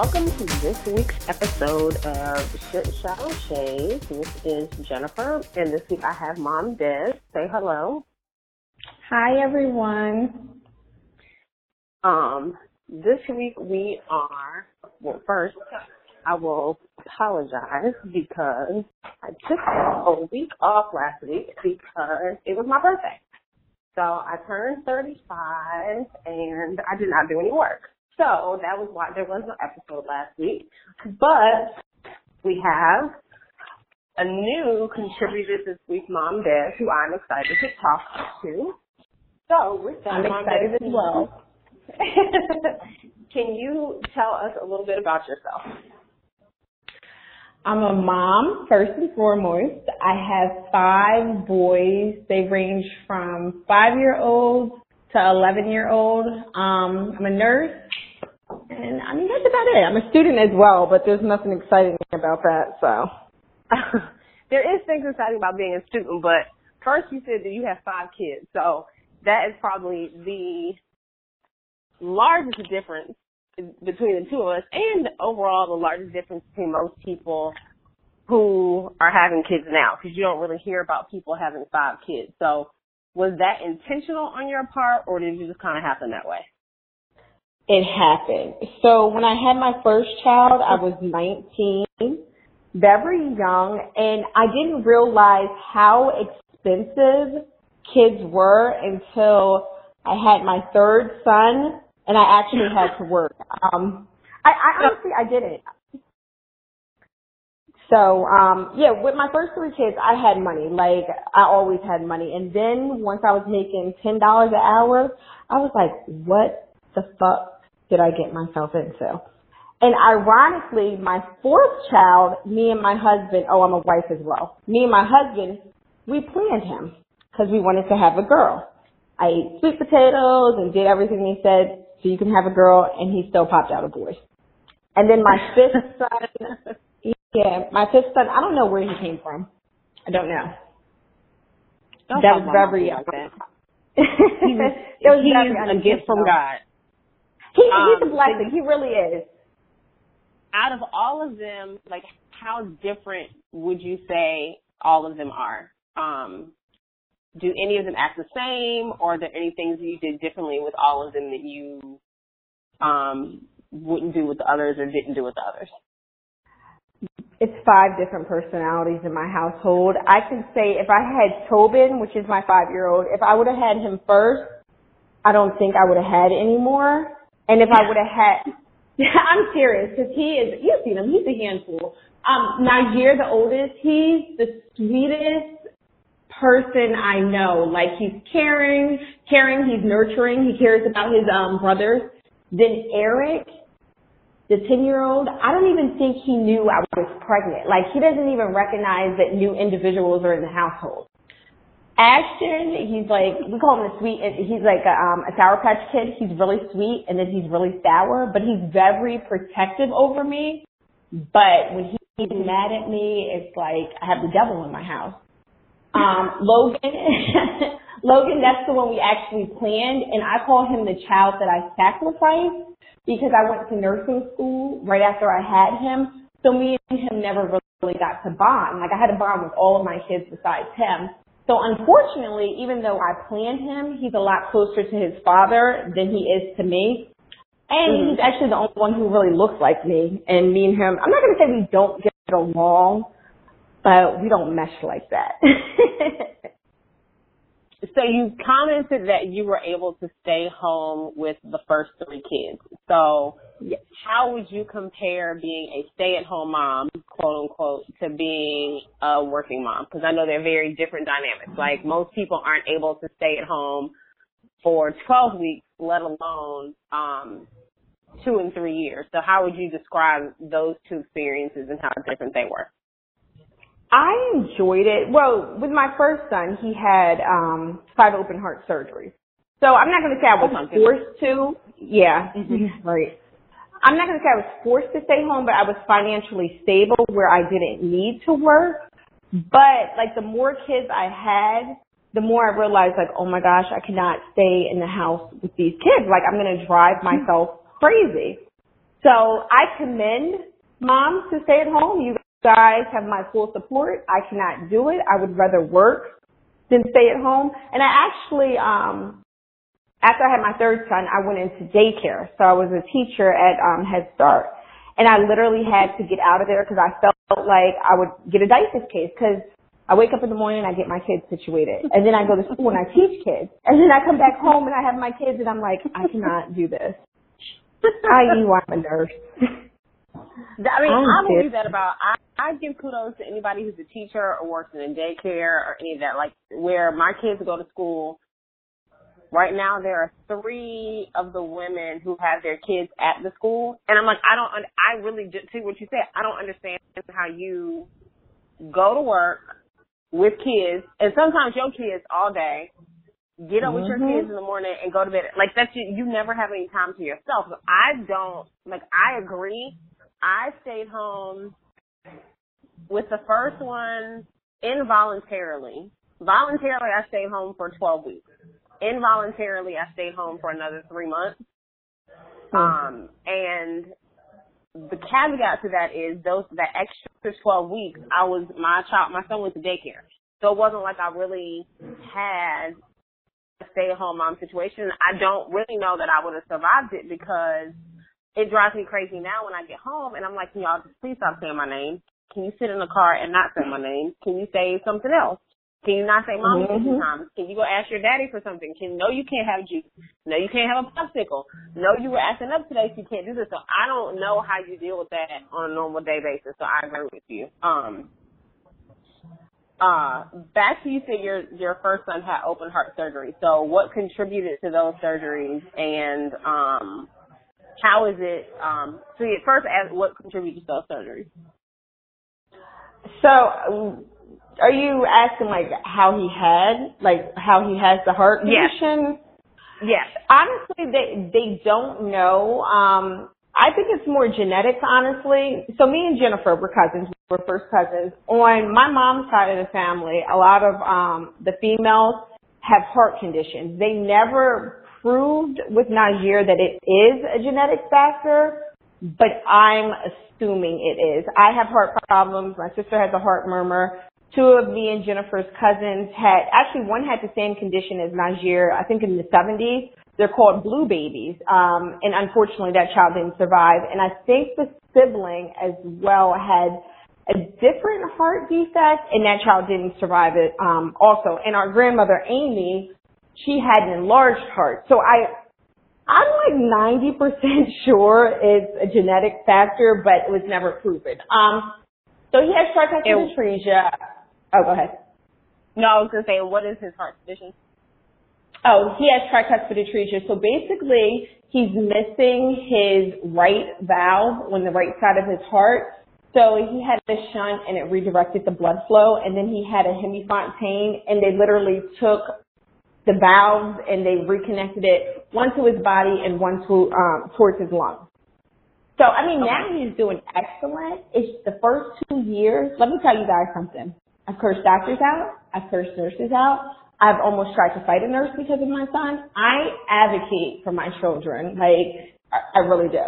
welcome to this week's episode of Shit Shadow Shade. This is Jennifer, and this week I have Mom Des. Say hello. Hi, everyone. Um, this week we are, well, first, I will apologize because I took a week off last week because it was my birthday. So I turned 35 and I did not do any work. So that was why there was no episode last week. But we have a new contributor this week, Mom Des, who I'm excited to talk to. So with that, I'm excited as well. can you tell us a little bit about yourself? I'm a mom, first and foremost. I have five boys. They range from five year olds to 11 year old. Um, I'm a nurse. And I mean, that's about it. I'm a student as well, but there's nothing exciting about that, so. there is things exciting about being a student, but first you said that you have five kids, so that is probably the largest difference between the two of us and overall the largest difference between most people who are having kids now because you don't really hear about people having five kids. So was that intentional on your part or did you just kind of happen that way? It happened. So when I had my first child, I was 19, very young, and I didn't realize how expensive kids were until I had my third son and I actually had to work. Um, I, I honestly, I didn't. So, um, yeah, with my first three kids, I had money. Like, I always had money. And then once I was making $10 an hour, I was like, what the fuck did I get myself into? And ironically, my fourth child, me and my husband, oh, I'm a wife as well. Me and my husband, we planned him because we wanted to have a girl. I ate sweet potatoes and did everything he said so you can have a girl, and he still popped out a boy. And then my fifth son, yeah, my fifth son, I don't know where he came from. I don't know. Don't that was very like that. he was, a gift from God. He, he's um, a blessing. He really is. Out of all of them, like how different would you say all of them are? Um, do any of them act the same, or are there any things you did differently with all of them that you um, wouldn't do with the others or didn't do with the others? It's five different personalities in my household. I can say if I had Tobin, which is my five-year-old, if I would have had him first, I don't think I would have had any more. And if I would have had, I'm serious because he is. You've seen him; he's a handful. Um, Najir, the oldest, he's the sweetest person I know. Like he's caring, caring, he's nurturing, he cares about his um brothers. Then Eric, the 10 year old, I don't even think he knew I was pregnant. Like he doesn't even recognize that new individuals are in the household. Ashton, he's like, we call him a sweet, he's like a, um, a Sour Patch Kid. He's really sweet and then he's really sour, but he's very protective over me. But when he's mad at me, it's like I have the devil in my house. Um, Logan, Logan, that's the one we actually planned, and I call him the child that I sacrificed because I went to nursing school right after I had him. So me and him never really got to bond. Like I had a bond with all of my kids besides him. So unfortunately, even though I planned him, he's a lot closer to his father than he is to me. And mm-hmm. he's actually the only one who really looks like me. And me and him, I'm not going to say we don't get along, but we don't mesh like that. so you commented that you were able to stay home with the first three kids. So yes. how would you compare being a stay-at-home mom, quote unquote, to being a working mom? Because I know they're very different dynamics. Like most people aren't able to stay at home for 12 weeks, let alone um, two and three years. So how would you describe those two experiences and how different they were? I enjoyed it. Well, with my first son, he had um five open heart surgeries. So I'm not going to say I was oh forced to. Yeah, mm-hmm. right. I'm not going to say I was forced to stay home, but I was financially stable where I didn't need to work. But like the more kids I had, the more I realized like, oh my gosh, I cannot stay in the house with these kids. Like I'm going to drive myself crazy. So I commend moms to stay at home. You guys have my full support. I cannot do it. I would rather work than stay at home. And I actually, um, after I had my third son, I went into daycare. So I was a teacher at um, Head Start. And I literally had to get out of there because I felt like I would get a diapers case because I wake up in the morning and I get my kids situated. And then I go to school and I teach kids. And then I come back home and I have my kids and I'm like, I cannot do this. I you I'm a nurse. I mean, I believe that about. I, I give kudos to anybody who's a teacher or works in a daycare or any of that. Like where my kids go to school. Right now, there are three of the women who have their kids at the school, and I'm like, I don't. I really see what you said. I don't understand how you go to work with kids, and sometimes your kids all day, get up with your Mhm. kids in the morning and go to bed. Like that's you, you never have any time to yourself. I don't like. I agree. I stayed home with the first one involuntarily. Voluntarily, I stayed home for 12 weeks. Involuntarily, I stayed home for another three months. Um, and the caveat to that is those that extra 12 weeks, I was my child, my son went to daycare, so it wasn't like I really had a stay-at-home mom situation. I don't really know that I would have survived it because it drives me crazy now when I get home and I'm like, can y'all just please stop saying my name? Can you sit in the car and not say my name? Can you say something else? Can you not say mommy Mhm. fifty times? Can you go ask your daddy for something? Can no you can't have juice. No you can't have a popsicle. No you were acting up today so you can't do this. So I don't know how you deal with that on a normal day basis. So I agree with you. Um uh back to you said your your first son had open heart surgery. So what contributed to those surgeries and um how is it um so you first ask what contributed to those surgeries? So, are you asking like how he had, like how he has the heart condition? Yes. yes. Honestly, they they don't know. Um, I think it's more genetics, honestly. So me and Jennifer were cousins. We're first cousins. On my mom's side of the family, a lot of um, the females have heart conditions. They never proved with Najir that it is a genetic factor, but I'm assuming it is. I have heart problems. My sister has a heart murmur. Two of me and Jennifer's cousins had, actually one had the same condition as Najir, I think in the 70s. They're called blue babies. Um, and unfortunately that child didn't survive. And I think the sibling as well had a different heart defect and that child didn't survive it, um, also. And our grandmother Amy, she had an enlarged heart. So I, I'm like 90% sure it's a genetic factor, but it was never proven. Um, so he has tricuspid atresia. Oh, go ahead. No, I was gonna say what is his heart condition? Oh, he has tricuspid atresia. So basically, he's missing his right valve on the right side of his heart. So he had a shunt and it redirected the blood flow. And then he had a hemi-Fontan and they literally took the valves and they reconnected it, one to his body and one to, um, towards his lungs. So, I mean, now he's doing excellent. It's the first two years. Let me tell you guys something. I've cursed doctors out. I've cursed nurses out. I've almost tried to fight a nurse because of my son. I advocate for my children. Like, I, I really do.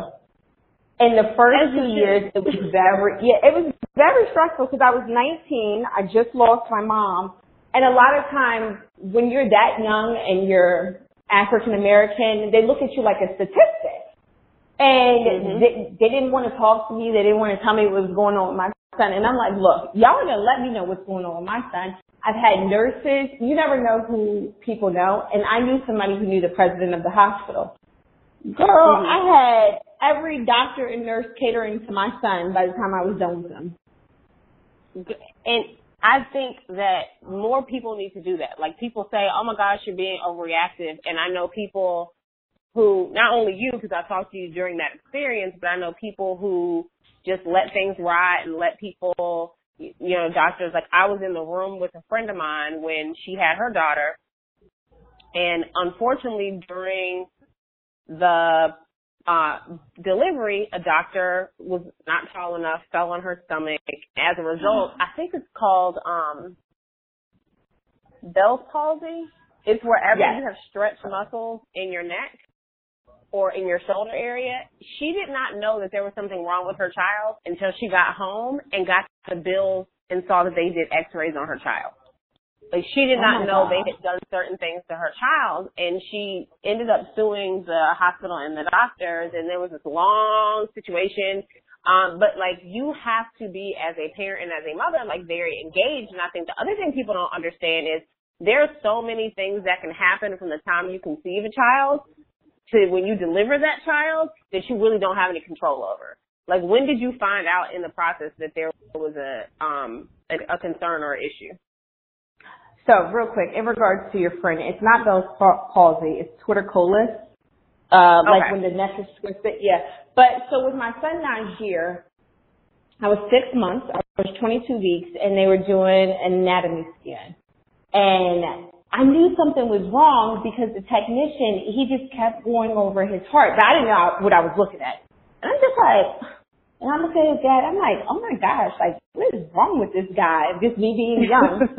In the first two years, it was very, yeah, it was very stressful because I was 19. I just lost my mom. And a lot of times when you're that young and you're African American, they look at you like a statistic. And Mhm. they, they didn't want to talk to me. They didn't want to tell me what was going on with my son. And I'm like, look, y'all are going to let me know what's going on with my son. I've had nurses. You never know who people know. And I knew somebody who knew the president of the hospital. Girl, Mhm. I had every doctor and nurse catering to my son by the time I was done with him. And I think that more people need to do that. Like people say, "Oh my gosh, you're being overreactive," and I know people who, not only you, because I talked to you during that experience, but I know people who just let things ride and let people, you know, doctors. Like I was in the room with a friend of mine when she had her daughter, and unfortunately during the uh delivery, a doctor was not tall enough, fell on her stomach. As a result, I think it's called um Bell's palsy. It's wherever Yes. you have stretched muscles in your neck. or in your shoulder area. She did not know that there was something wrong with her child until she got home and got the bills and saw that they did x-rays on her child. Like she did Oh not know God. they had done certain things to her child and she ended up suing the hospital and the doctors and there was this long situation. Um, but like you have to be as a parent and as a mother like very engaged and I think the other thing people don't understand is there are so many things that can happen from the time you conceive a child to when you deliver that child that you really don't have any control over. Like when did you find out in the process that there was a um a, a concern or issue? So real quick, in regards to your friend, it's not Bell's pa- palsy, it's torticollis. Uh, like when the neck is twisted, yeah. But so with my son Najir, I was six months, I was 22 weeks, and they were doing an anatomy scan. And I knew something was wrong because the technician, he just kept going over his heart, but I didn't know what I was looking at. And I'm just like, and I'm looking at his dad, I'm like, oh my gosh, like, what is wrong with this guy? Just me being young.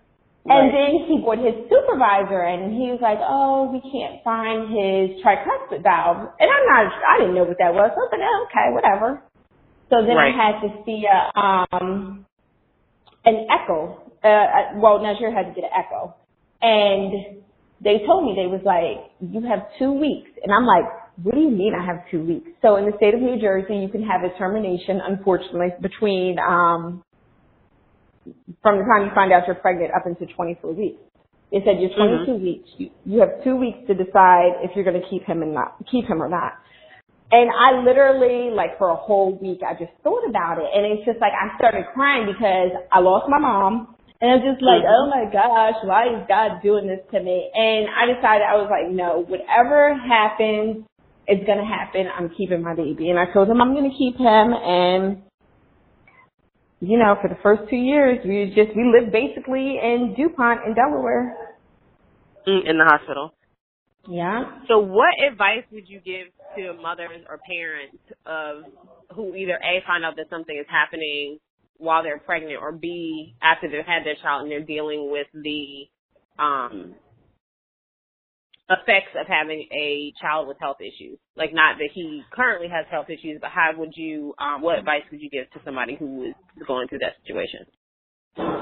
And then he brought his supervisor and he was like, oh, we can't find his tricuspid valve. And I'm not, I didn't know what that was. So I was like, oh, okay, whatever. So then Right. I had to see a, um, an echo. Uh, uh, well, Najir had to get an echo. And they told me, they was like, you have two weeks. And I'm like, what do you mean I have two weeks? So in the state of New Jersey, you can have a termination, unfortunately, between, um, from the time you find out you're pregnant up into 24 weeks. They said you're 22 weeks. You, you have two weeks to decide if you're going to keep him and not keep him or not. And I literally, like for a whole week, I just thought about it, and it's just like I started crying because I lost my mom, and I'm just like, Mhm. oh my gosh, why is God doing this to me? And I decided I was like, no, whatever happens, it's gonna happen. I'm keeping my baby, and I told him I'm gonna keep him, and you know, for the first two years, we just we lived basically in Dupont in Delaware. Mm, in the hospital. Yeah. So what advice would you give to mothers or parents of who either A find out that something is happening while they're pregnant or B after they've had their child and they're dealing with the um effects of having a child with health issues. Like not that he currently has health issues, but how would you um what advice would you give to somebody who is going through that situation?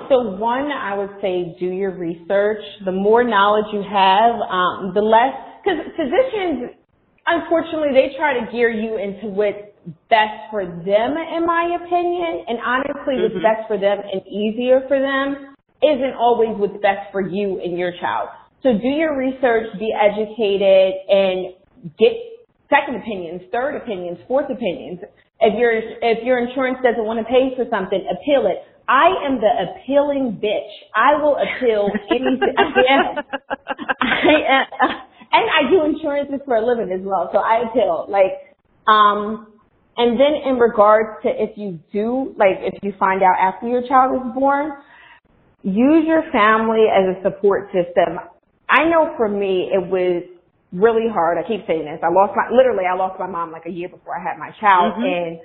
So one, I would say do your research. The more knowledge you have, um, the less, because physicians, unfortunately, they try to gear you into what's best for them, in my opinion. And honestly, what's Mhm. best for them and easier for them isn't always what's best for you and your child. So do your research, be educated, and get second opinions, third opinions, fourth opinions. If your if your insurance doesn't want to pay for something, appeal it. I am the appealing bitch. I will appeal anything. Yeah. I am, and I do insurances for a living as well, so I appeal. Like, um, and then in regards to if you do, like, if you find out after your child is born, use your family as a support system. I know for me, it was really hard. I keep saying this. I lost my, literally, I lost my mom like a year before I had my child, Mhm. and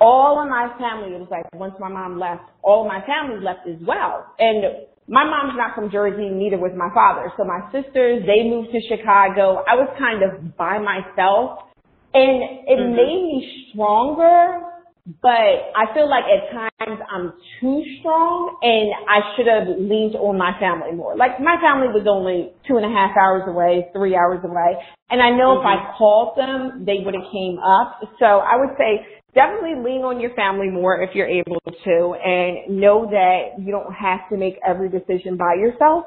all of my family, it was like once my mom left, all of my family left as well. And my mom's not from Jersey, neither was my father. So my sisters, they moved to Chicago. I was kind of by myself. And it Mhm. made me stronger, but I feel like at times I'm too strong and I should have leaned on my family more. Like my family was only two and a half hours away, three hours away. And I know if I called them, they would have came up. So I would say definitely lean on your family more if you're able to and know that you don't have to make every decision by yourself.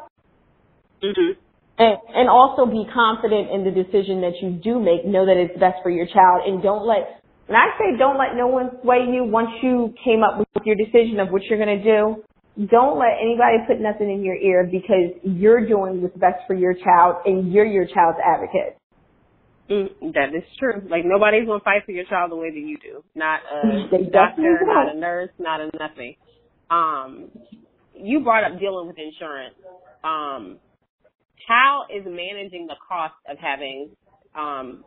Mhm. And, and also be confident in the decision that you do make. Know that it's best for your child and don't let, and I say don't let no one sway you once you came up with your decision of what you're going to do. Don't let anybody put nothing in your ear because you're doing what's best for your child and you're your child's advocate. Mm, that is true. Like nobody's gonna fight for your child the way that you do. Not a They doctor, not a nurse, not a nothing. Um, you brought up dealing with insurance. Um, how is managing the cost of having um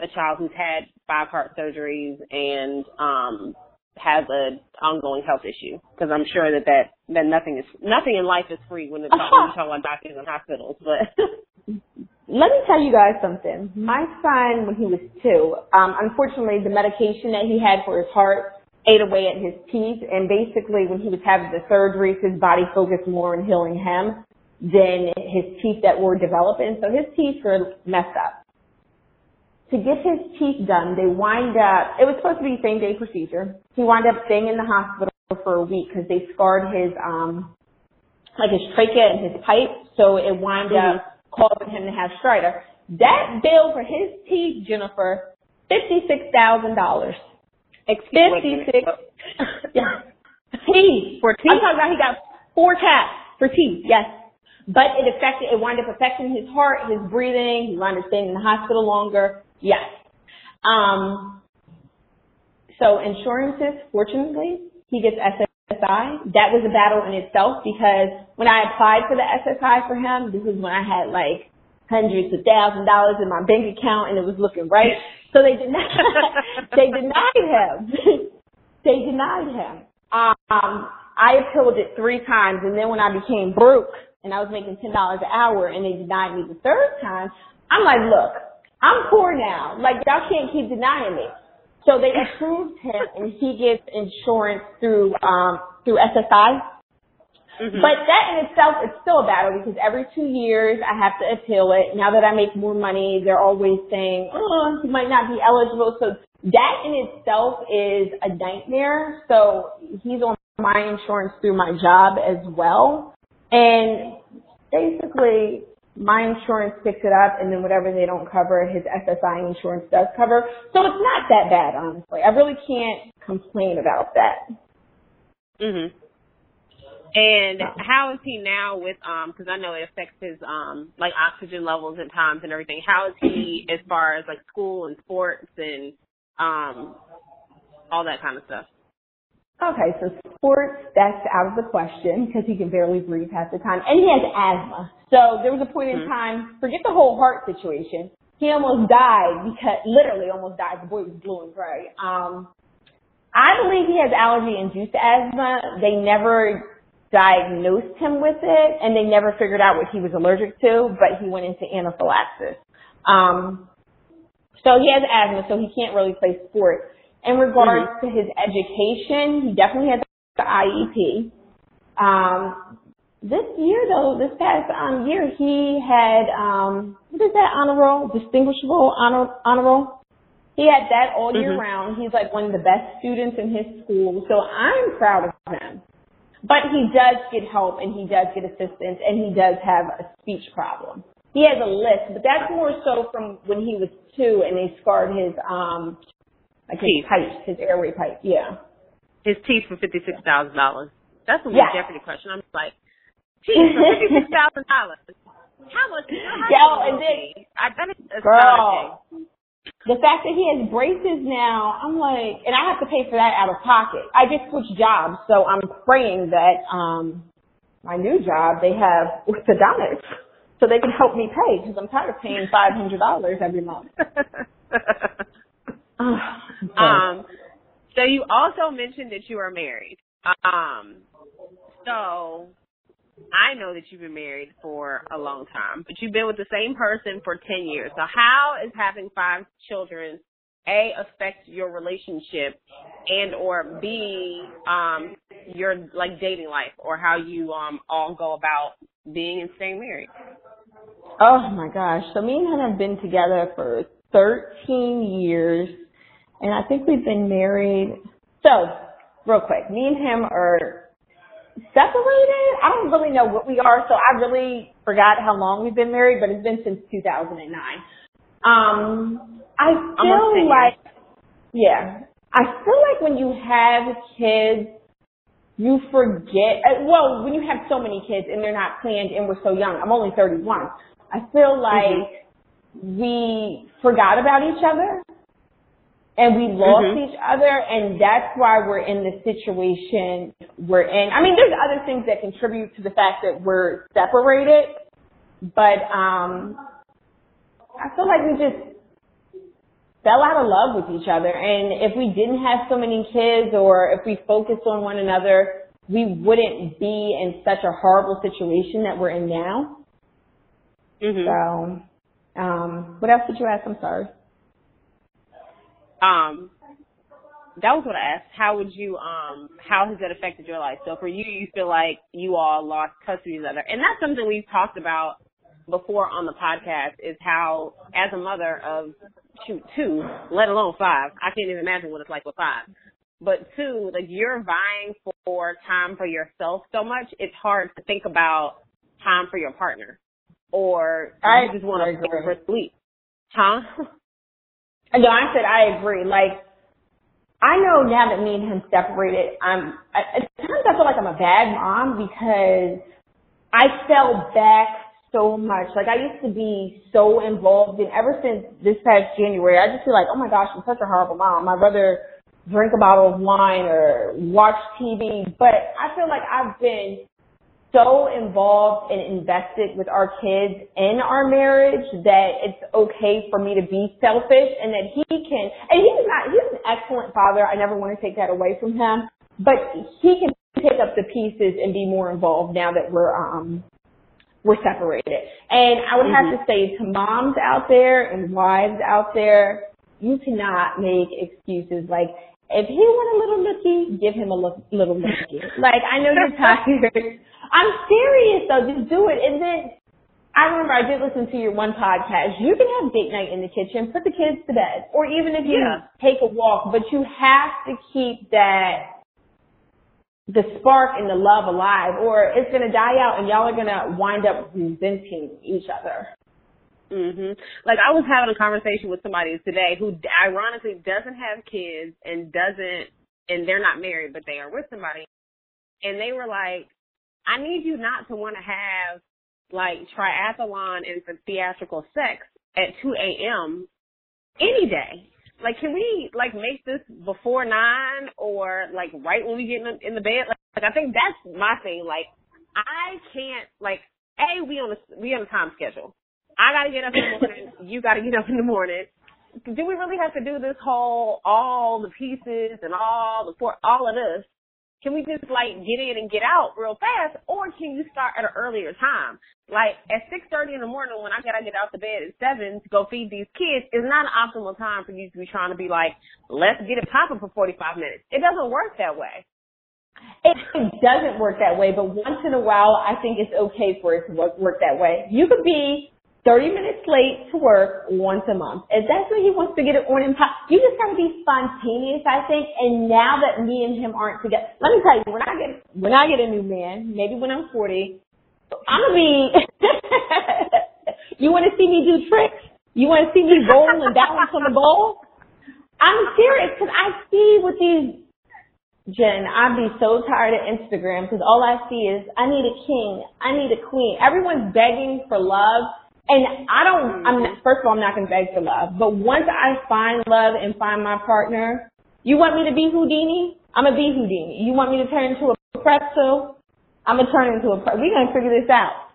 a child who's had five heart surgeries and um has a ongoing health issue? Because I'm sure that that that nothing is nothing in life is free when, it, when you talk about doctors and hospitals, but let me tell you guys something. My son, when he was two, um, unfortunately, the medication that he had for his heart ate away at his teeth, and basically, when he was having the surgery, his body focused more on healing him than his teeth that were developing. So his teeth were messed up. To get his teeth done, they wind up. It was supposed to be same day procedure. He wound up staying in the hospital for a week because they scarred his um like his trachea and his pipe, so it wound mm-hmm. up causing him to have stridor. That bill for his teeth, Jennifer, fifty six thousand dollars. Fifty six. yeah. Teeth for teeth. I'm talking about he got four caps for teeth. Yes. But it affected, it wound up affecting his heart, his breathing. He wound up staying in the hospital longer. Yes. Um, so insurances, fortunately, he gets SSI. That was a battle in itself because when I applied for the SSI for him, this is when I had like hundreds of thousand dollars in my bank account and it was looking right. So they denied, they denied him. they denied him. Um, I appealed it three times and then when I became broke, and I was making ten dollars an hour and they denied me the third time, I'm like, look, I'm poor now. Like y'all can't keep denying me. So they approved him and he gets insurance through um through SSI. Mm-hmm. But that in itself is still a battle because every two years I have to appeal it. Now that I make more money, they're always saying, oh, he might not be eligible. So that in itself is a nightmare. So he's on my insurance through my job as well. And basically, my insurance picks it up, and then whatever they don't cover, his SSI insurance does cover. So it's not that bad, honestly. I really can't complain about that. Mhm. And how is he now with um? Because I know it affects his um like oxygen levels at times and everything. How is he as far as like school and sports and um all that kind of stuff? Okay, so sports, that's out of the question because he can barely breathe half the time. And he has asthma. So there was a point in mm-hmm. time, forget the whole heart situation. He almost died because, literally almost died. The boy was blue and gray. Um, I believe he has allergy induced asthma. They never diagnosed him with it and they never figured out what he was allergic to, but he went into anaphylaxis. Um, so he has asthma, so he can't really play sports. In regards mm-hmm. to his education, he definitely has the IEP. Um, this year though, this past um, year, he had um, what is that honor roll? Distinguishable honor honor roll. He had that all year mm-hmm. round. He's like one of the best students in his school, so I'm proud of him. But he does get help and he does get assistance and he does have a speech problem. He has a list, but that's more so from when he was two and they scarred his um like his pipe, his airway pipe. Yeah. His teeth for fifty six thousand dollars. That's a yeah. Jeopardy question. I'm just like, teeth for fifty six thousand dollars. How much? Yo, and then I bet it's girl. The fact that he has braces now, I'm like, and I have to pay for that out of pocket. I just switched jobs, so I'm praying that um my new job they have orthodontics, so they can help me pay because I'm tired of paying five hundred dollars every month. um, so you also mentioned that you are married. Um, so I know that you've been married for a long time, but you've been with the same person for 10 years. So how is having five children a affect your relationship and or b um your like dating life or how you um all go about being and staying married oh my gosh so me and him have been together for 13 years and I think we've been married. So, real quick, me and him are separated. I don't really know what we are, so I really forgot how long we've been married, but it's been since 2009. Um, I feel like, yeah, I feel like when you have kids, you forget, uh, well, when you have so many kids and they're not planned and we're so young, I'm only 31, I feel like mm-hmm. we forgot about each other and we lost mm-hmm. each other and that's why we're in the situation we're in. I mean, there's other things that contribute to the fact that we're separated, but um I feel like we just fell out of love with each other and if we didn't have so many kids or if we focused on one another, we wouldn't be in such a horrible situation that we're in now. Mm-hmm. So Um, what else did you ask? I'm sorry. Um, that was what I asked. How would you um how has that affected your life? So for you, you feel like you all lost custody of each other, and that's something we've talked about before on the podcast. Is how as a mother of shoot two, let alone five, I can't even imagine what it's like with five. But two, like you're vying for time for yourself so much, it's hard to think about time for your partner, or I you just want to sleep, huh? No, I said I agree. Like, I know now that me and him separated, I'm, I, at times I feel like I'm a bad mom because I fell back so much. Like, I used to be so involved and ever since this past January, I just feel like, oh my gosh, I'm such a horrible mom. I'd rather drink a bottle of wine or watch TV, but I feel like I've been so involved and invested with our kids in our marriage that it's okay for me to be selfish and that he can, and he's not, he's an excellent father. I never want to take that away from him, but he can pick up the pieces and be more involved now that we're, um, we're separated. And I would have to say to moms out there and wives out there, you cannot make excuses like, if he want a little looky, give him a look, little looky. Like, I know you're tired. I'm serious though, just do it. And then, I remember I did listen to your one podcast. You can have date night in the kitchen, put the kids to bed, or even if you Yeah. take a walk, but you have to keep that the spark and the love alive or it's going to die out and y'all are going to wind up resenting each other. Mhm. Like I was having a conversation with somebody today who ironically doesn't have kids and doesn't and they're not married but they are with somebody and they were like I need you not to want to have like triathlon and theatrical sex at 2 a.m. any day. Like, can we like make this before nine or like right when we get in the, in the bed? Like, like, I think that's my thing. Like, I can't like a we on a we on a time schedule. I gotta get up in the morning. you gotta get up in the morning. Do we really have to do this whole all the pieces and all the for all of this? Can we just like get in and get out real fast, or can you start at an earlier time? Like at six thirty in the morning when I gotta get out the bed at seven to go feed these kids is not an optimal time for you to be trying to be like, let's get it popping for forty five minutes. It doesn't work that way. It, it doesn't work that way, but once in a while, I think it's okay for it to work, work that way. You could be 30 minutes late to work once a month. If that's what he wants to get it on and pop, you just gotta be spontaneous, I think. And now that me and him aren't together, let me tell you, when I get, when I get a new man, maybe when I'm 40, I'm gonna be, you wanna see me do tricks? You wanna see me roll and balance on the ball? I'm serious, cause I see with these Jen, I'd be so tired of Instagram because all I see is I need a king, I need a queen. Everyone's begging for love, and I don't. Hmm. I'm not, first of all, I'm not going to beg for love. But once I find love and find my partner, you want me to be Houdini? I'm gonna be Houdini. You want me to turn into a pretzel? I'm gonna turn into a. Pre- We're gonna figure this out.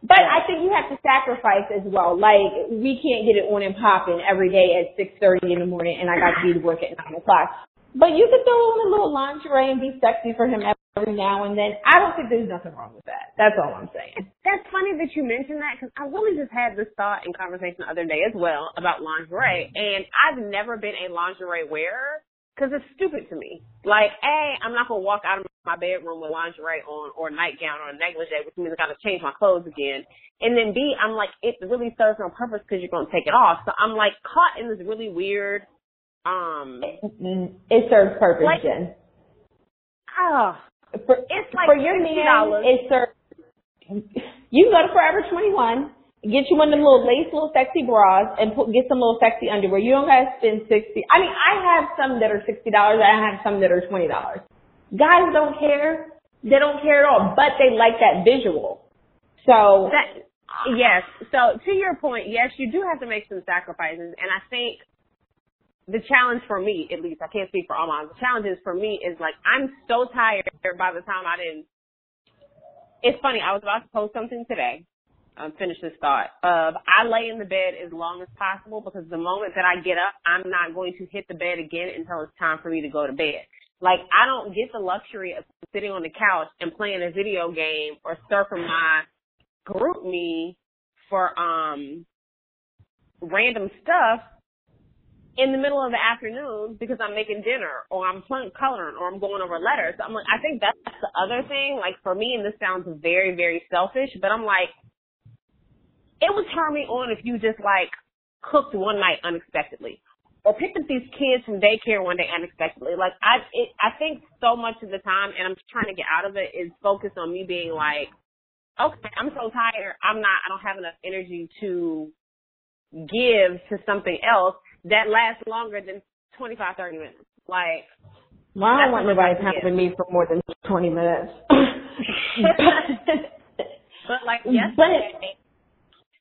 But I think you have to sacrifice as well. Like we can't get it on and popping every day at six thirty in the morning, and I got to be to work at nine o'clock. But you could throw on a little lingerie and be sexy for him every now and then. I don't think there's nothing wrong with that. That's all I'm saying. That's funny that you mentioned that because I really just had this thought in conversation the other day as well about lingerie, and I've never been a lingerie wearer because it's stupid to me. Like, a, I'm not gonna walk out of my bedroom with lingerie on or a nightgown or a negligee, which means I gotta change my clothes again. And then B, I'm like, it really serves no purpose because you're gonna take it off. So I'm like caught in this really weird, um, It serves purpose, Like- Jen. oh, For, it's like for your $60. man, it serves. You can go to Forever 21, get you one of them little lace, little sexy bras, and put, get some little sexy underwear. You don't gotta spend sixty. I mean, I have some that are sixty dollars. I have some that are twenty dollars. Guys don't care. They don't care at all, but they like that visual. So That, yes. So to your point, yes, you do have to make some sacrifices, and I think the challenge for me, at least, I can't speak for all moms. The challenge is for me is like I'm so tired by the time I didn't. It's funny. I was about to post something today. Um, finish this thought. Of I lay in the bed as long as possible because the moment that I get up, I'm not going to hit the bed again until it's time for me to go to bed. Like I don't get the luxury of sitting on the couch and playing a video game or surfing my GroupMe for um random stuff in the middle of the afternoon because I'm making dinner or I'm coloring or I'm going over letters. I'm like, I think that's the other thing. Like for me, and this sounds very, very selfish, but I'm like, it would turn me on if you just like cooked one night unexpectedly or picked up these kids from daycare one day unexpectedly. Like I, it, I think so much of the time, and I'm trying to get out of it, is focused on me being like, okay, I'm so tired. I'm not. I don't have enough energy to give to something else that lasts longer than 25, 30 minutes. Like, well, I don't want nobody pounding me for more than 20 minutes. but like yesterday,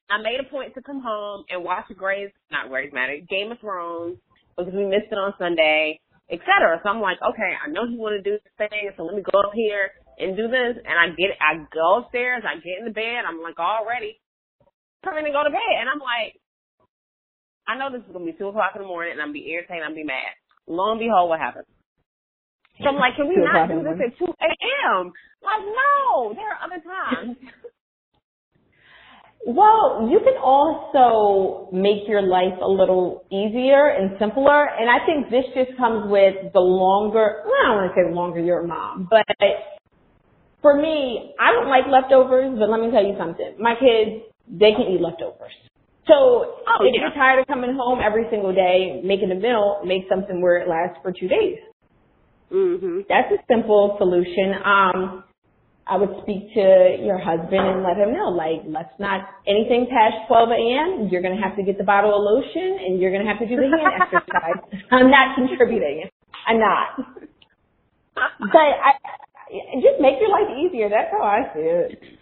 I made a point to come home and watch Grey's, not Grey's Matter, Game of Thrones because we missed it on Sunday, etc. So I'm like, okay, I know he want to do this thing, so let me go up here and do this. And I get, I go upstairs, I get in the bed, I'm like all ready, come in and go to bed, and I'm like, I know this is gonna be two o'clock in the morning, and I'm gonna be irritated, I'm gonna be mad. Lo and behold, what happens? So I'm like, can we not do this at 2 a.m.? Like, no, there are other times. well, you can also make your life a little easier and simpler, and I think this just comes with the longer, well, I don't want to say the longer you're a mom, but for me, I don't like leftovers, but let me tell you something. My kids, they can eat leftovers. So oh, if yeah. you're tired of coming home every single day, making a meal, make something where it lasts for two days. Mm-hmm. That's a simple solution. Um, I would speak to your husband and let him know, like, let's not anything past 12 a.m. You're gonna have to get the bottle of lotion and you're gonna have to do the hand exercise. I'm not contributing. I'm not. But I, just make your life easier. That's how I see it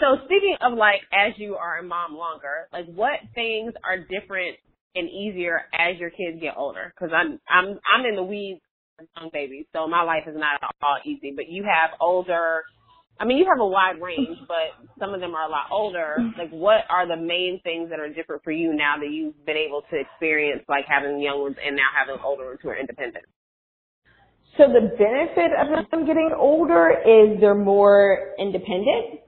so speaking of like as you are a mom longer, like what things are different and easier as your kids get older? Because I'm I'm I'm in the weeds young babies, so my life is not at all easy. But you have older. I mean, you have a wide range, but some of them are a lot older. Like, what are the main things that are different for you now that you've been able to experience, like having young ones and now having older ones who are independent? So the benefit of them getting older is they're more independent.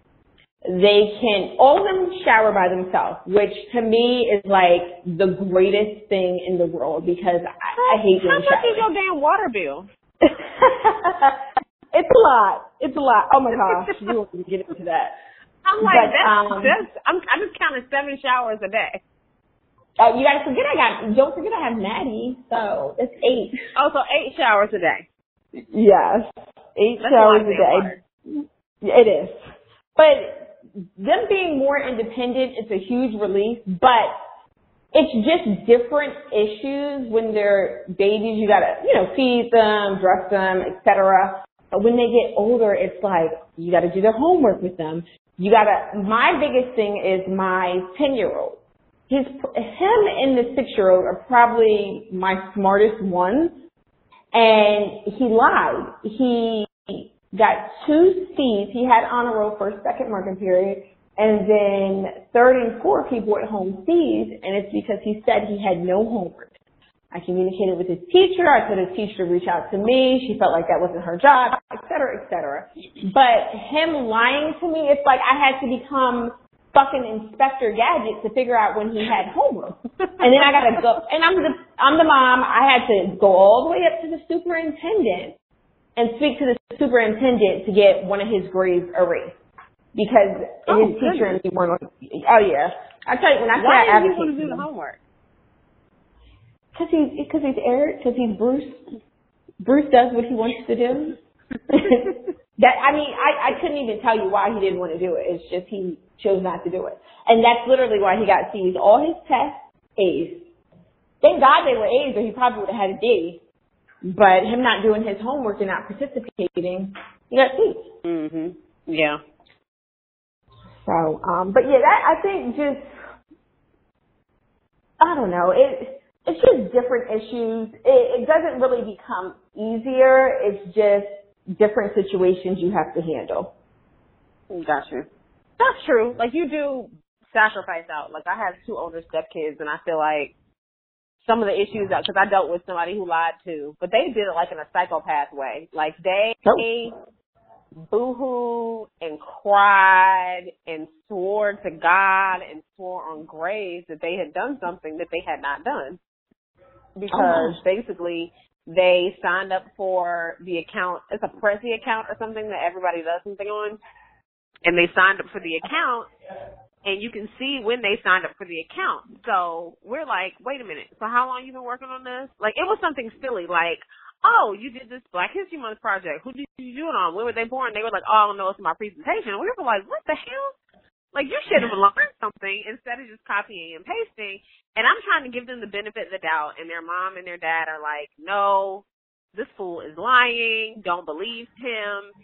They can, all of them shower by themselves, which to me is like the greatest thing in the world because I, I hate How much is your damn water bill? it's a lot. It's a lot. Oh my gosh, you won't get into that. I'm like, but, that's, um, that's, I'm, I just counted seven showers a day. Oh, you gotta forget I got, don't forget I have Maddie, so that's eight. Oh, so eight showers a day. Yes. Eight that's showers a day. Water. It is. But them being more independent, it's a huge relief, but it's just different issues when they're babies. You gotta, you know, feed them, dress them, etc. But when they get older, it's like you gotta do their homework with them. You gotta. My biggest thing is my ten year old. His, him and the six year old are probably my smartest ones, and he lied. He got two C's. He had honor roll for second marking period. And then third and fourth, he brought home C's, and it's because he said he had no homework. I communicated with his teacher. I told his teacher to reach out to me. She felt like that wasn't her job, et cetera, et cetera. But him lying to me, it's like I had to become fucking Inspector Gadget to figure out when he had homework. and then I gotta go, and I'm the, I'm the mom. I had to go all the way up to the superintendent and speak to the superintendent to get one of his grades erased because oh, his teacher and he weren't. Oh yeah, I tell you when I say Why I advocate, want to do the homework? Because he's because he's Eric. Because he's Bruce. Bruce does what he wants to do. that I mean, I I couldn't even tell you why he didn't want to do it. It's just he chose not to do it, and that's literally why he got C's. All his tests A's. Thank God they were A's, or he probably would have had a D. But him not doing his homework and not participating, he got C's. Mhm. Yeah. So, um, but yeah, that I think just I don't know. It it's just different issues. It, it doesn't really become easier. It's just different situations you have to handle. Gotcha. That's true. Like you do sacrifice out. Like I have two older stepkids, and I feel like some of the issues that because I dealt with somebody who lied too, but they did it like in a psychopath way. Like they oh. boohoo and cried and swore to God and swore on graves that they had done something that they had not done. Because oh. basically they signed up for the account, it's a Prezi account or something that everybody does something on. And they signed up for the account and you can see when they signed up for the account. So we're like, wait a minute. So how long you been working on this? Like it was something silly, like, oh, you did this Black History Month project. Who did you do it on? When were they born? They were like, oh, no, it's my presentation. We were like, what the hell? Like you should have learned something instead of just copying and pasting. And I'm trying to give them the benefit of the doubt. And their mom and their dad are like, no, this fool is lying. Don't believe him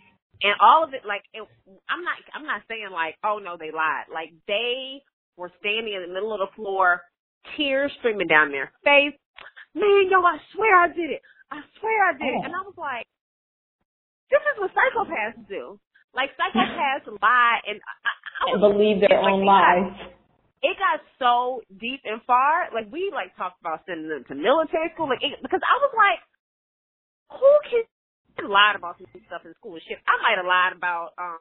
and all of it like it, i'm not i'm not saying like oh no they lied. Like they were standing in the middle of the floor tears streaming down their face. Man yo i swear i did it. I swear i did it. Oh. And i was like this is what psychopaths do. Like psychopaths lie and I, I was, believe their own lies. it got so deep and far. Like we like talked about sending them to military school. Like it, because i was like who can lied about some stuff in school. Shit, I might have lied about um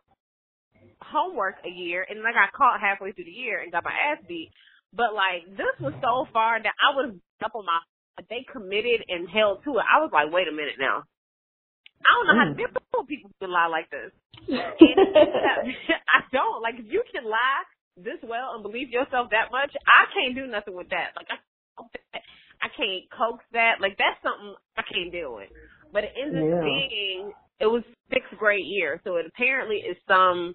homework a year, and I got caught halfway through the year and got my ass beat. But like this was so far that I was up on my. They committed and held to it. I was like, wait a minute now. I don't know how to deal people can lie like this. I don't like if you can lie this well and believe yourself that much. I can't do nothing with that. Like I, I can't coax that. Like that's something I can't deal with. But it ends up being it was sixth grade year, so it apparently is some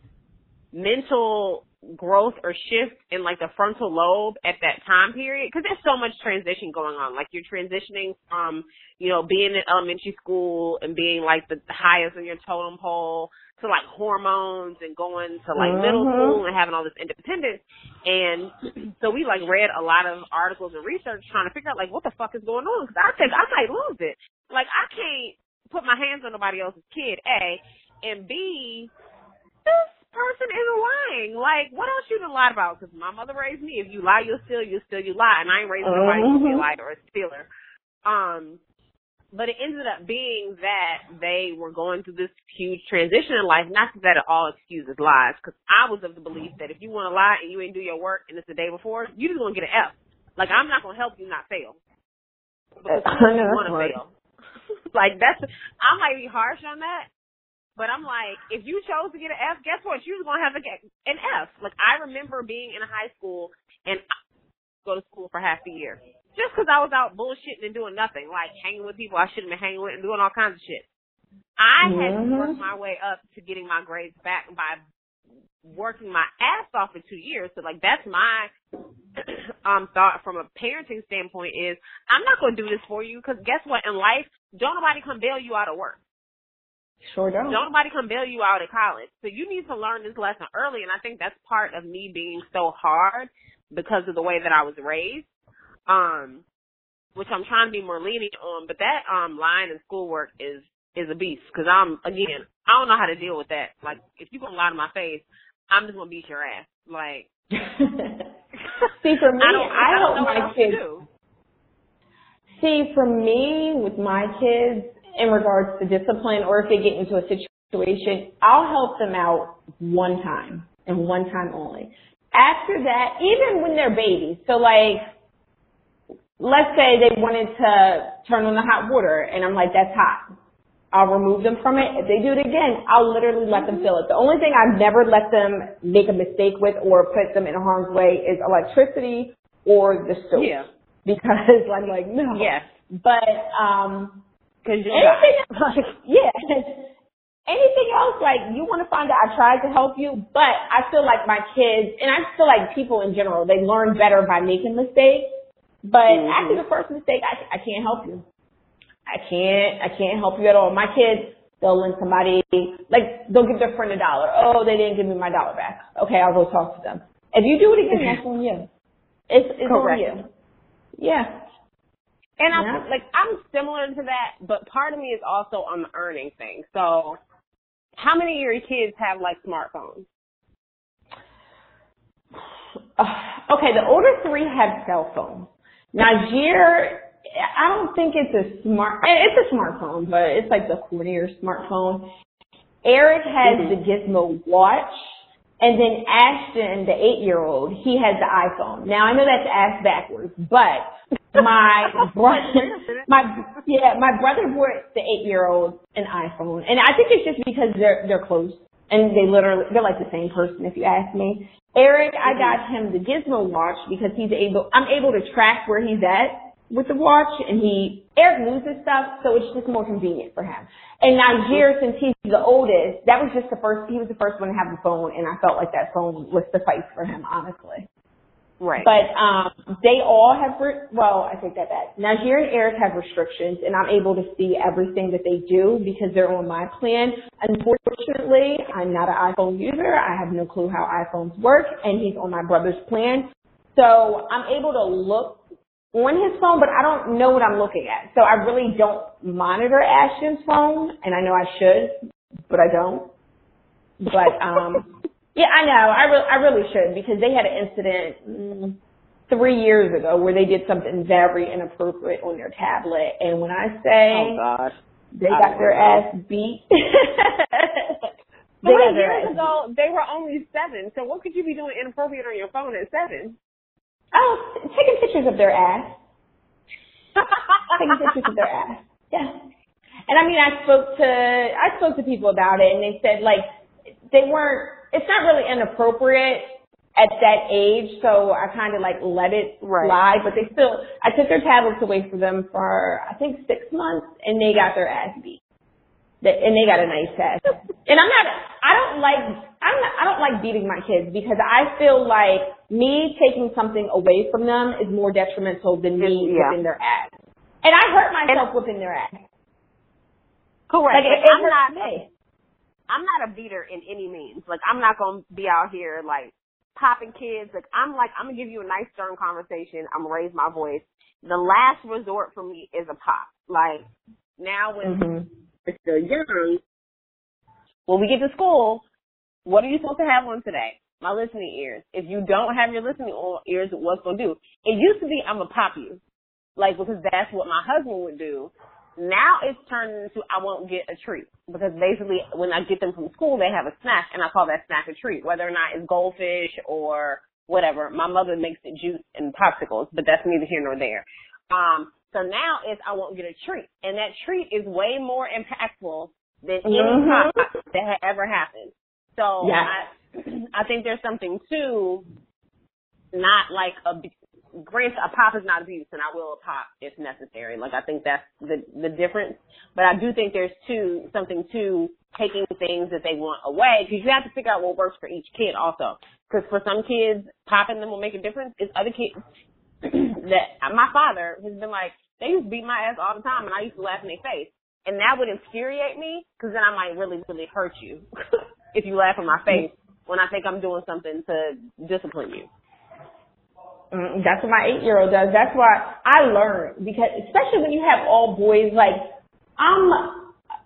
mental growth or shift in like the frontal lobe at that time period. Because there's so much transition going on. Like you're transitioning from you know being in elementary school and being like the highest on your totem pole to like hormones and going to like mm-hmm. middle school and having all this independence. And so we like read a lot of articles and research trying to figure out like what the fuck is going on? Because I think I might lose it like I can't put my hands on nobody else's kid, A, and B, this person is lying. Like, what else you done lied about? Because my mother raised me. If you lie, you'll steal. You steal, you lie. And I ain't raised nobody to be a liar or a stealer. Um, but it ended up being that they were going through this huge transition in life. Not that it all excuses lies, because I was of the belief that if you want to lie and you ain't do your work and it's the day before, you just gonna get an F. Like I'm not gonna help you not fail. Because you want to fail. Like that's I might be harsh on that, but I'm like, if you chose to get an F, guess what? You're gonna have to get an F. Like I remember being in high school and I go to school for half the year just because I was out bullshitting and doing nothing, like hanging with people I shouldn't be hanging with and doing all kinds of shit. I had to work mm-hmm. my way up to getting my grades back by working my ass off for two years. So like that's my um thought from a parenting standpoint is I'm not going to do this for you because guess what? In life, don't nobody come bail you out of work. Sure don't. Don't nobody come bail you out of college. So you need to learn this lesson early, and I think that's part of me being so hard because of the way that I was raised. Um, which I'm trying to be more lenient on, but that um line in schoolwork is is a beast because I'm again I don't know how to deal with that. Like if you gonna lie to my face, I'm just gonna beat your ass. Like See for me, I, don't, I, I don't help my kids. See, for me, with my kids, in regards to discipline, or if they get into a situation, I'll help them out one time and one time only. After that, even when they're babies, so like, let's say they wanted to turn on the hot water, and I'm like, that's hot. I'll remove them from it. If they do it again, I'll literally let them feel it. The only thing I've never let them make a mistake with or put them in harm's way is electricity or the stove. Yeah. Because I'm like, no. Yes. But, um, Cause you're anything else, yeah. Anything else, like, you want to find out, I tried to help you, but I feel like my kids, and I feel like people in general, they learn better by making mistakes. But mm-hmm. after the first mistake, I, I can't help you. I can't, I can't help you at all. My kids, they'll lend somebody, like, they'll give their friend a dollar. Oh, they didn't give me my dollar back. Okay, I'll go talk to them. If you do it again, that's on you. It's, it's Correct. on you. Yeah. And I yeah. like I'm similar to that, but part of me is also on the earning thing. So, how many of your kids have like smartphones? okay, the older three have cell phones. Najir I don't think it's a smart. It's a smartphone, but it's like the cornier smartphone. Eric has mm-hmm. the Gizmo watch. And then Ashton, the eight-year-old, he has the iPhone. Now I know that's ass backwards, but my brother, my yeah, my brother bought the eight-year-old an iPhone, and I think it's just because they're they're close and they literally they're like the same person if you ask me. Eric, I got him the Gizmo watch because he's able. I'm able to track where he's at with the watch and he Eric loses stuff, so it's just more convenient for him. And Najir, since he's the oldest, that was just the first he was the first one to have the phone and I felt like that phone was suffice for him, honestly. Right. But um they all have well, I take that back. Najir and Eric have restrictions and I'm able to see everything that they do because they're on my plan. Unfortunately, I'm not an iPhone user. I have no clue how iPhones work and he's on my brother's plan. So I'm able to look on his phone, but I don't know what I'm looking at. So I really don't monitor Ashton's phone, and I know I should, but I don't. But um, yeah, I know I really I really should because they had an incident mm, three years ago where they did something very inappropriate on their tablet, and when I say oh God. they got their ass beat. Three years ago, they were only seven. So what could you be doing inappropriate on your phone at seven? Pictures of their ass. taking pictures of their ass. Yeah. And I mean, I spoke to I spoke to people about it, and they said like they weren't. It's not really inappropriate at that age, so I kind of like let it right. slide. But they still, I took their tablets away from them for I think six months, and they got their ass beat. And they got a nice test. And I'm not. I don't like. I'm not. I don't like beating my kids because I feel like me taking something away from them is more detrimental than me yeah. whipping their ass. And I hurt myself and, whipping their ass. Correct. Like, it, it I'm not. Me. I'm not a beater in any means. Like I'm not gonna be out here like popping kids. Like I'm like I'm gonna give you a nice stern conversation. I'm gonna raise my voice. The last resort for me is a pop. Like now when mm-hmm. they're still young, when we get to school, what are you supposed to have on today? My listening ears. If you don't have your listening ears, what's gonna do? It used to be I'm gonna pop you, like because that's what my husband would do. Now it's turned into I won't get a treat because basically when I get them from school they have a snack and I call that snack a treat, whether or not it's goldfish or whatever. My mother makes it juice and popsicles, but that's neither here nor there. Um, so now it's I won't get a treat, and that treat is way more impactful than any mm-hmm. pop that had ever happened. So yeah. I, I think there's something too, not like a grace a pop is not abuse, and I will pop if necessary. Like I think that's the the difference. But I do think there's two something to taking things that they want away because you have to figure out what works for each kid also. Because for some kids, popping them will make a difference. It's other kids that my father has been like they used to beat my ass all the time, and I used to laugh in their face, and that would infuriate me because then I might really really hurt you if you laugh in my face when I think I'm doing something to discipline you. Mm, that's what my eight year old does. That's why I learned because especially when you have all boys, like I'm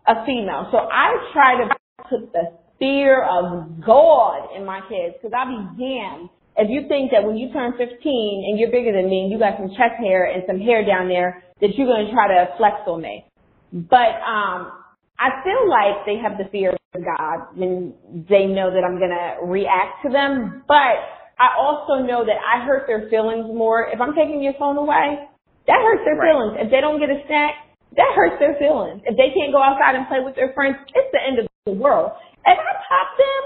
a female, so I try to put the fear of God in my kids because I'll be damned if you think that when you turn 15 and you're bigger than me and you got some chest hair and some hair down there that you're going to try to flex on me. But um I feel like they have the fear of God when they know that I'm gonna react to them. But I also know that I hurt their feelings more if I'm taking your phone away. That hurts their right. feelings. If they don't get a snack, that hurts their feelings. If they can't go outside and play with their friends, it's the end of the world. If I pop them,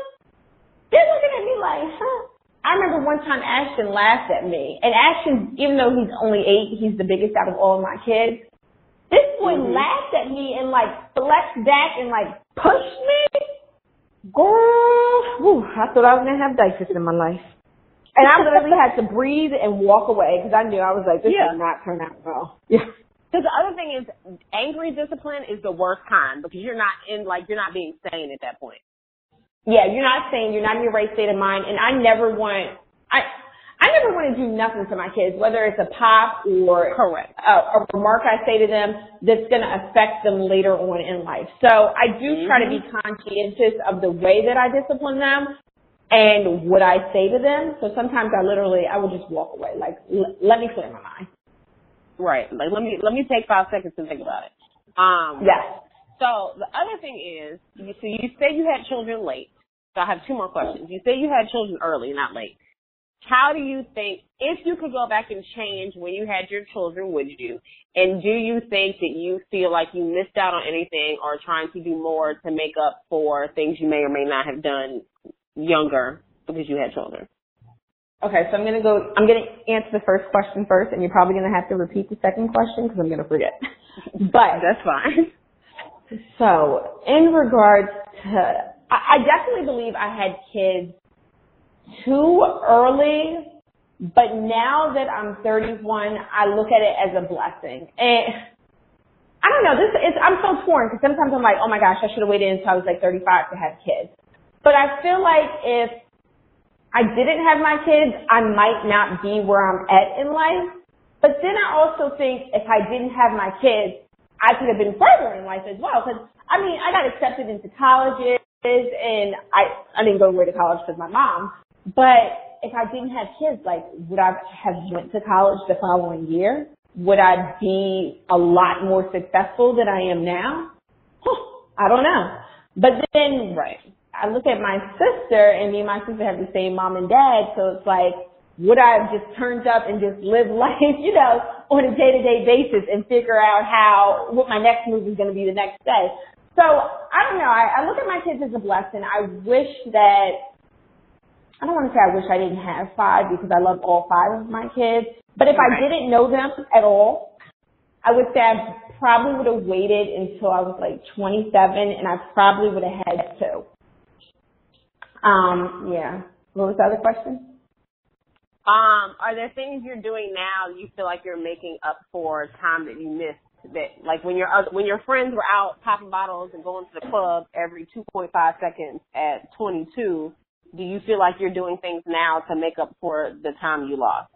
they're looking at me like, huh? I remember one time Ashton laughed at me. And Ashton, even though he's only eight, he's the biggest out of all my kids. This boy mm-hmm. laughed at me and like flexed back and like pushed me. Girl, whew, I thought I was gonna have diapers in my life. And I literally had to breathe and walk away because I knew I was like, this yeah. did not turn out well. Yeah. Because the other thing is, angry discipline is the worst kind because you're not in like you're not being sane at that point. Yeah, you're not sane. You're not in your right state of mind. And I never want. I I never want to do nothing to my kids, whether it's a pop or correct a, a remark I say to them that's going to affect them later on in life. So I do mm-hmm. try to be mm-hmm. conscientious of the way that I discipline them and what I say to them. So sometimes I literally I will just walk away, like l- let me clear my mind. Right. Like let me let me take five seconds to think about it. Um, yes. So the other thing is, you, so you say you had children late. So I have two more questions. You say you had children early, not late. How do you think, if you could go back and change when you had your children, would you? And do you think that you feel like you missed out on anything or trying to do more to make up for things you may or may not have done younger because you had children? Okay, so I'm gonna go. I'm gonna answer the first question first, and you're probably gonna have to repeat the second question because I'm gonna forget. but that's fine. So, in regards to, I, I definitely believe I had kids too early, but now that I'm 31, I look at it as a blessing. And I don't know, this is, I'm so torn because sometimes I'm like, oh my gosh, I should have waited until I was like 35 to have kids. But I feel like if I didn't have my kids, I might not be where I'm at in life. But then I also think if I didn't have my kids, I could have been further in life as well. Because I mean, I got accepted into colleges, and I I didn't go away to college because my mom. But if I didn't have kids, like, would I have went to college the following year? Would I be a lot more successful than I am now? Huh, I don't know. But then, right, I look at my sister, and me and my sister have the same mom and dad, so it's like, would I have just turned up and just lived life, you know, on a day to day basis and figure out how, what my next move is going to be the next day? So I don't know. I, I look at my kids as a blessing. I wish that, I don't want to say I wish I didn't have five because I love all five of my kids. But if I didn't know them at all, I would say I probably would have waited until I was like 27 and I probably would have had two. Um, yeah. What was the other question? Um, are there things you're doing now you feel like you're making up for time that you missed? That like when your when your friends were out popping bottles and going to the club every 2.5 seconds at 22, do you feel like you're doing things now to make up for the time you lost?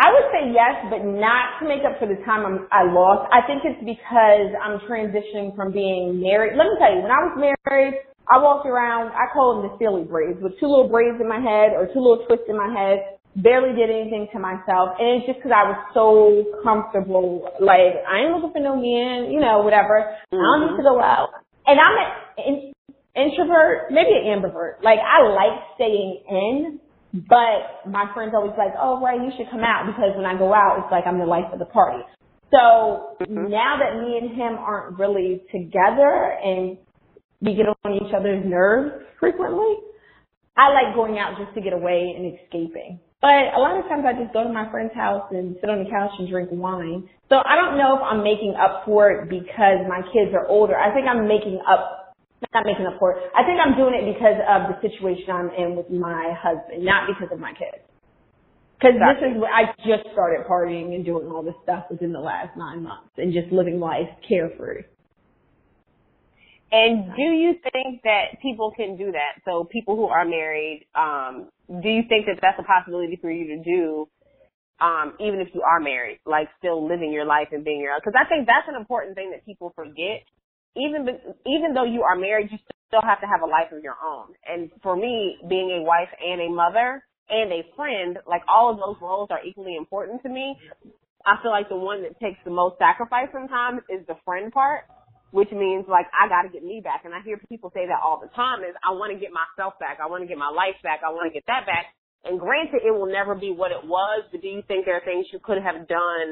I would say yes, but not to make up for the time I'm, I lost. I think it's because I'm transitioning from being married. Let me tell you, when I was married, I walked around, I call them the silly braids, with two little braids in my head or two little twists in my head. Barely did anything to myself. And it's just because I was so comfortable. Like, I ain't looking for no man, you know, whatever. Mm-hmm. I don't need to go out. And I'm an introvert, maybe an ambivert. Like, I like staying in, but my friends always like, oh, right, you should come out because when I go out, it's like I'm the life of the party. So mm-hmm. now that me and him aren't really together and we get on each other's nerves frequently. I like going out just to get away and escaping. But a lot of times I just go to my friend's house and sit on the couch and drink wine. So I don't know if I'm making up for it because my kids are older. I think I'm making up, not making up for. I think I'm doing it because of the situation I'm in with my husband, not because of my kids. Because this is what I just started partying and doing all this stuff within the last nine months and just living life carefree. And do you think that people can do that? So people who are married, um, do you think that that's a possibility for you to do, um, even if you are married, like still living your life and being your own? Because I think that's an important thing that people forget. Even even though you are married, you still have to have a life of your own. And for me, being a wife and a mother and a friend, like all of those roles are equally important to me. I feel like the one that takes the most sacrifice sometimes is the friend part which means like I got to get me back. And I hear people say that all the time is I want to get myself back. I want to get my life back. I want to get that back. And granted, it will never be what it was, but do you think there are things you could have done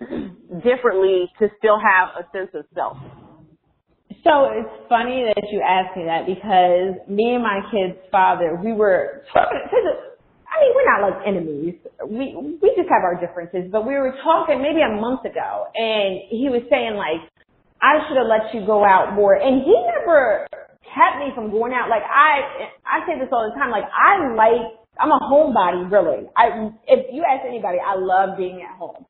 differently to still have a sense of self? So it's funny that you asked me that because me and my kid's father, we were I mean, we're not like enemies. We, we just have our differences, but we were talking maybe a month ago and he was saying like, I should have let you go out more. And he never kept me from going out. Like I, I say this all the time. Like I like, I'm a homebody really. I, if you ask anybody, I love being at home.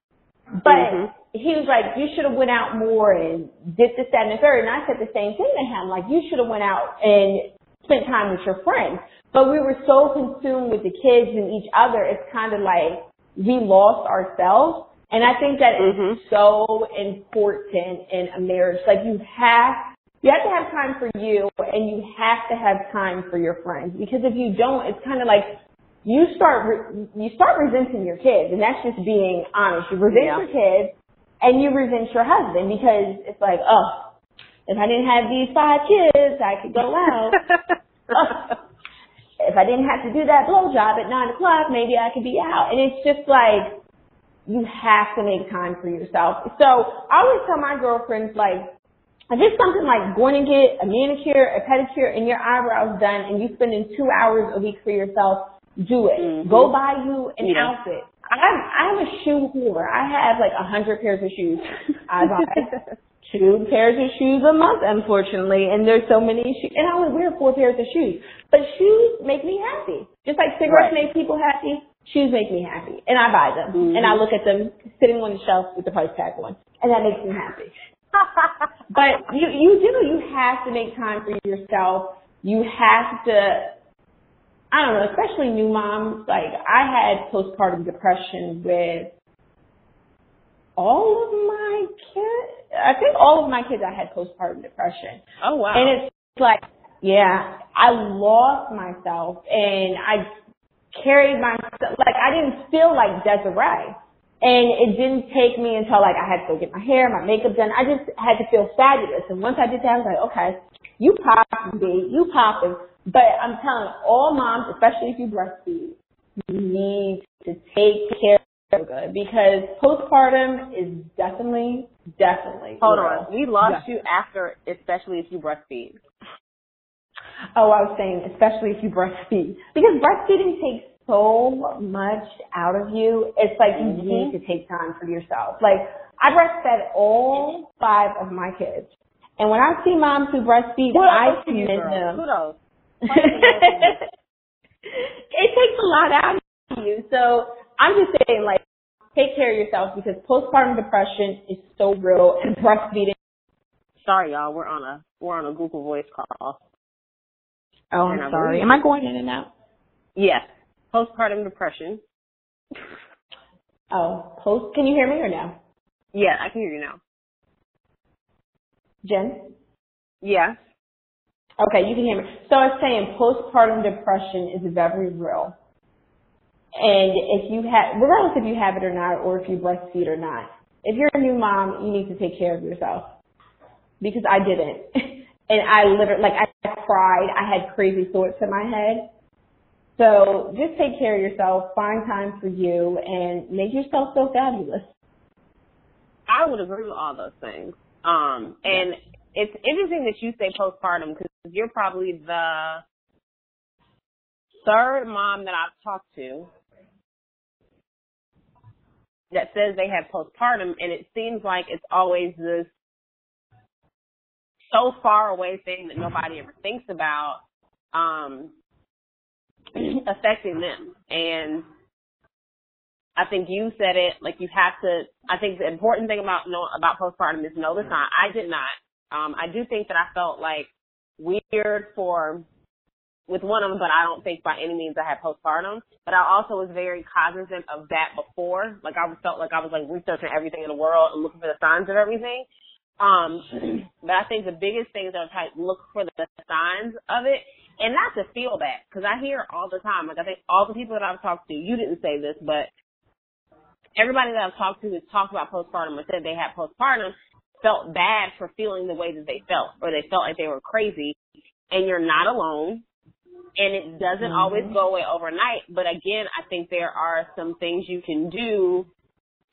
But mm-hmm. He was like, you should have went out more and did this, that, and the third. And I said the same thing to him. Like you should have went out and spent time with your friends. But we were so consumed with the kids and each other. It's kind of like we lost ourselves. And I think that mm-hmm. is so important in a marriage. Like you have, you have to have time for you and you have to have time for your friends because if you don't, it's kind of like you start, re- you start resenting your kids and that's just being honest. You resent yeah. your kids and you resent your husband because it's like, oh, If I didn't have these five kids, I could go out. if I didn't have to do that blowjob at nine o'clock, maybe I could be out. And it's just like, you have to make time for yourself. So I always tell my girlfriends like, if it's something like going to get a manicure, a pedicure, and your eyebrows done, and you spending two hours a week for yourself, do it. Mm-hmm. Go buy you an yeah. outfit. I'm I'm a shoe whore. I have like a hundred pairs of shoes. I buy two pairs of shoes a month, unfortunately, and there's so many shoes, and I only wear four pairs of shoes. But shoes make me happy, just like cigarettes right. make people happy. Shoes make me happy, and I buy them, mm-hmm. and I look at them sitting on the shelf with the price tag on, and that makes me happy. but you you do you have to make time for yourself. You have to I don't know, especially new moms. Like I had postpartum depression with all of my kids. I think all of my kids I had postpartum depression. Oh wow. And it's like yeah, I lost myself and I carried myself like I didn't feel like Desiree. And it didn't take me until like I had to go get my hair, my makeup done. I just had to feel fabulous. And once I did that, I was like, okay, you popping, babe, you popping. But I'm telling all moms, especially if you breastfeed, you need to take care of good because postpartum is definitely, definitely. Hold real. on, we lost yeah. you after, especially if you breastfeed. Oh, I was saying, especially if you breastfeed, because breastfeeding takes so much out of you. It's like you mm-hmm. need to take time for yourself. Like I breastfed all five of my kids. And when I see moms who breastfeed, Kudos I commend them. Kudos. it takes a lot out of you. So I'm just saying, like, take care of yourself because postpartum depression is so real and breastfeeding. Sorry, y'all. We're on a we're on a Google Voice call. Oh, I'm sorry. Am I going in and out? Yes postpartum depression. Oh, post. Can you hear me or no? Yeah, I can hear you now. Jen? Yeah. Okay, you can hear me. So I was saying postpartum depression is very real. And if you have, regardless if you have it or not, or if you breastfeed or not, if you're a new mom, you need to take care of yourself. Because I didn't. and I literally, like, I cried. I had crazy thoughts in my head. So just take care of yourself, find time for you, and make yourself so fabulous. I would agree with all those things. Um, and yeah. it's interesting that you say postpartum because you're probably the third mom that I've talked to that says they have postpartum, and it seems like it's always this so far away thing that nobody ever thinks about. Um, affecting them. And I think you said it, like you have to, I think the important thing about, know, about postpartum is know the sign. I did not. Um, I do think that I felt like weird for, with one of them, but I don't think by any means I had postpartum. But I also was very cognizant of that before. Like I felt like I was like researching everything in the world and looking for the signs of everything. Um, but I think the biggest thing is that I look for the signs of it and not to feel that because I hear all the time. Like I think all the people that I've talked to, you didn't say this, but everybody that I've talked to who's talked about postpartum or said they had postpartum felt bad for feeling the way that they felt or they felt like they were crazy. And you're not alone. And it doesn't mm-hmm. always go away overnight. But again, I think there are some things you can do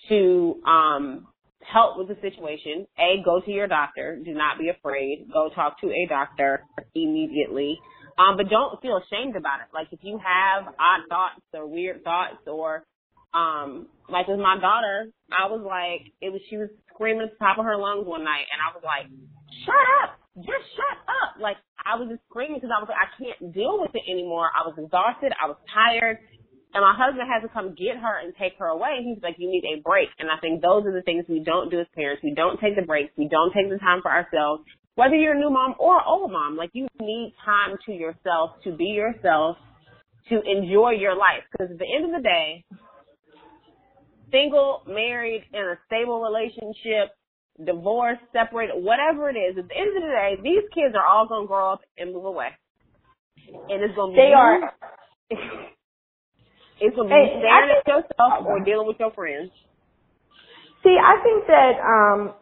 to um help with the situation. A, go to your doctor. Do not be afraid. Go talk to a doctor immediately. Um, but don't feel ashamed about it. Like if you have odd thoughts or weird thoughts or um like with my daughter, I was like it was she was screaming at the top of her lungs one night and I was like, Shut up! Just shut up! Like I was just screaming because I was like, I can't deal with it anymore. I was exhausted, I was tired. And my husband had to come get her and take her away. He's like, you need a break. And I think those are the things we don't do as parents. We don't take the breaks. We don't take the time for ourselves whether you're a new mom or old mom, like you need time to yourself to be yourself, to enjoy your life. Because at the end of the day, single, married, in a stable relationship, divorced, separated, whatever it is, at the end of the day, these kids are all gonna grow up and move away, and it's gonna be they are. it's gonna be hey, staring at yourself or dealing with your friends. See, I think that um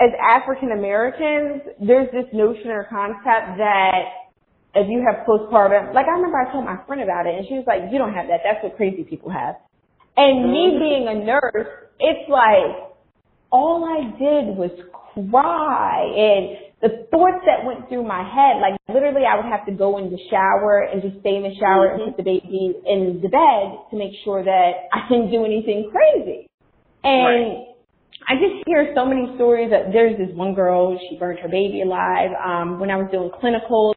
as African Americans, there's this notion or concept that if you have postpartum, like I remember I told my friend about it and she was like, you don't have that. That's what crazy people have. And me being a nurse, it's like, all I did was cry and the thoughts that went through my head, like literally I would have to go in the shower and just stay in the shower mm-hmm. and put the baby in the bed to make sure that I didn't do anything crazy. And right. I just hear so many stories that there's this one girl, she burned her baby alive. Um, when I was doing clinicals,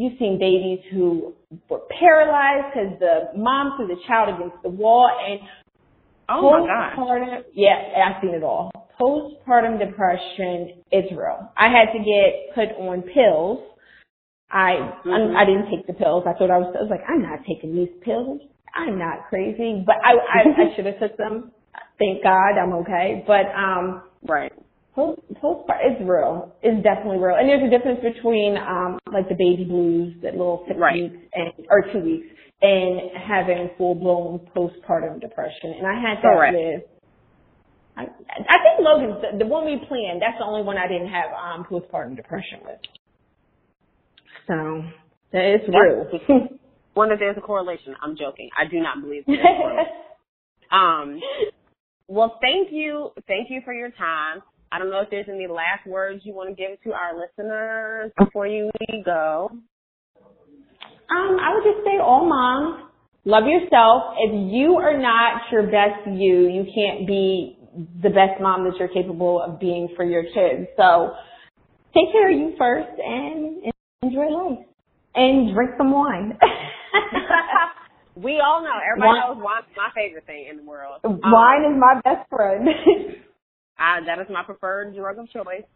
you've seen babies who were paralyzed because the mom threw the child against the wall and oh my gosh. Yeah, I've seen it all. Postpartum depression is real. I had to get put on pills. I mm-hmm. I didn't take the pills. I thought I was. I was like, I'm not taking these pills. I'm not crazy, but I I, I should have took them thank God I'm okay. But um, right. Post postpartum is real. It's definitely real. And there's a difference between um like the baby blues, that little six right. weeks and or two weeks, and having full blown postpartum depression. And I had that Correct. with I, I think Logan's the, the one we planned. That's the only one I didn't have um postpartum depression with. So that is real. one that there's a correlation. I'm joking. I do not believe there's Um, well, thank you. Thank you for your time. I don't know if there's any last words you want to give to our listeners before you go. Um, I would just say all moms, love yourself. If you are not your best you, you can't be the best mom that you're capable of being for your kids. So take care of you first and enjoy life. And drink some wine. We all know. Everybody wine, knows wine's my favorite thing in the world. Wine um, is my best friend. I, that is my preferred drug of choice.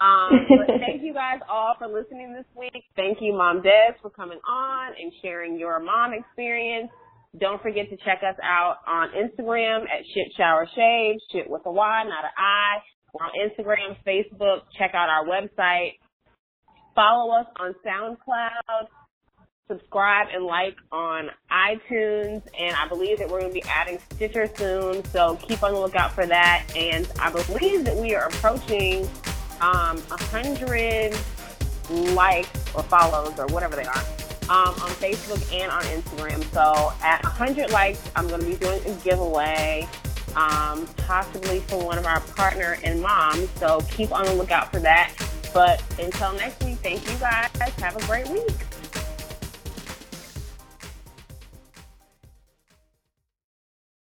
Um, but thank you guys all for listening this week. Thank you, Mom Des, for coming on and sharing your mom experience. Don't forget to check us out on Instagram at Shit Shower Shade, shit with a Y, not an I. We're on Instagram, Facebook. Check out our website. Follow us on SoundCloud subscribe and like on iTunes, and I believe that we're going to be adding Stitcher soon, so keep on the lookout for that. And I believe that we are approaching um, 100 likes or follows or whatever they are um, on Facebook and on Instagram. So at 100 likes, I'm going to be doing a giveaway, um, possibly for one of our partner and moms. So keep on the lookout for that. But until next week, thank you guys. Have a great week.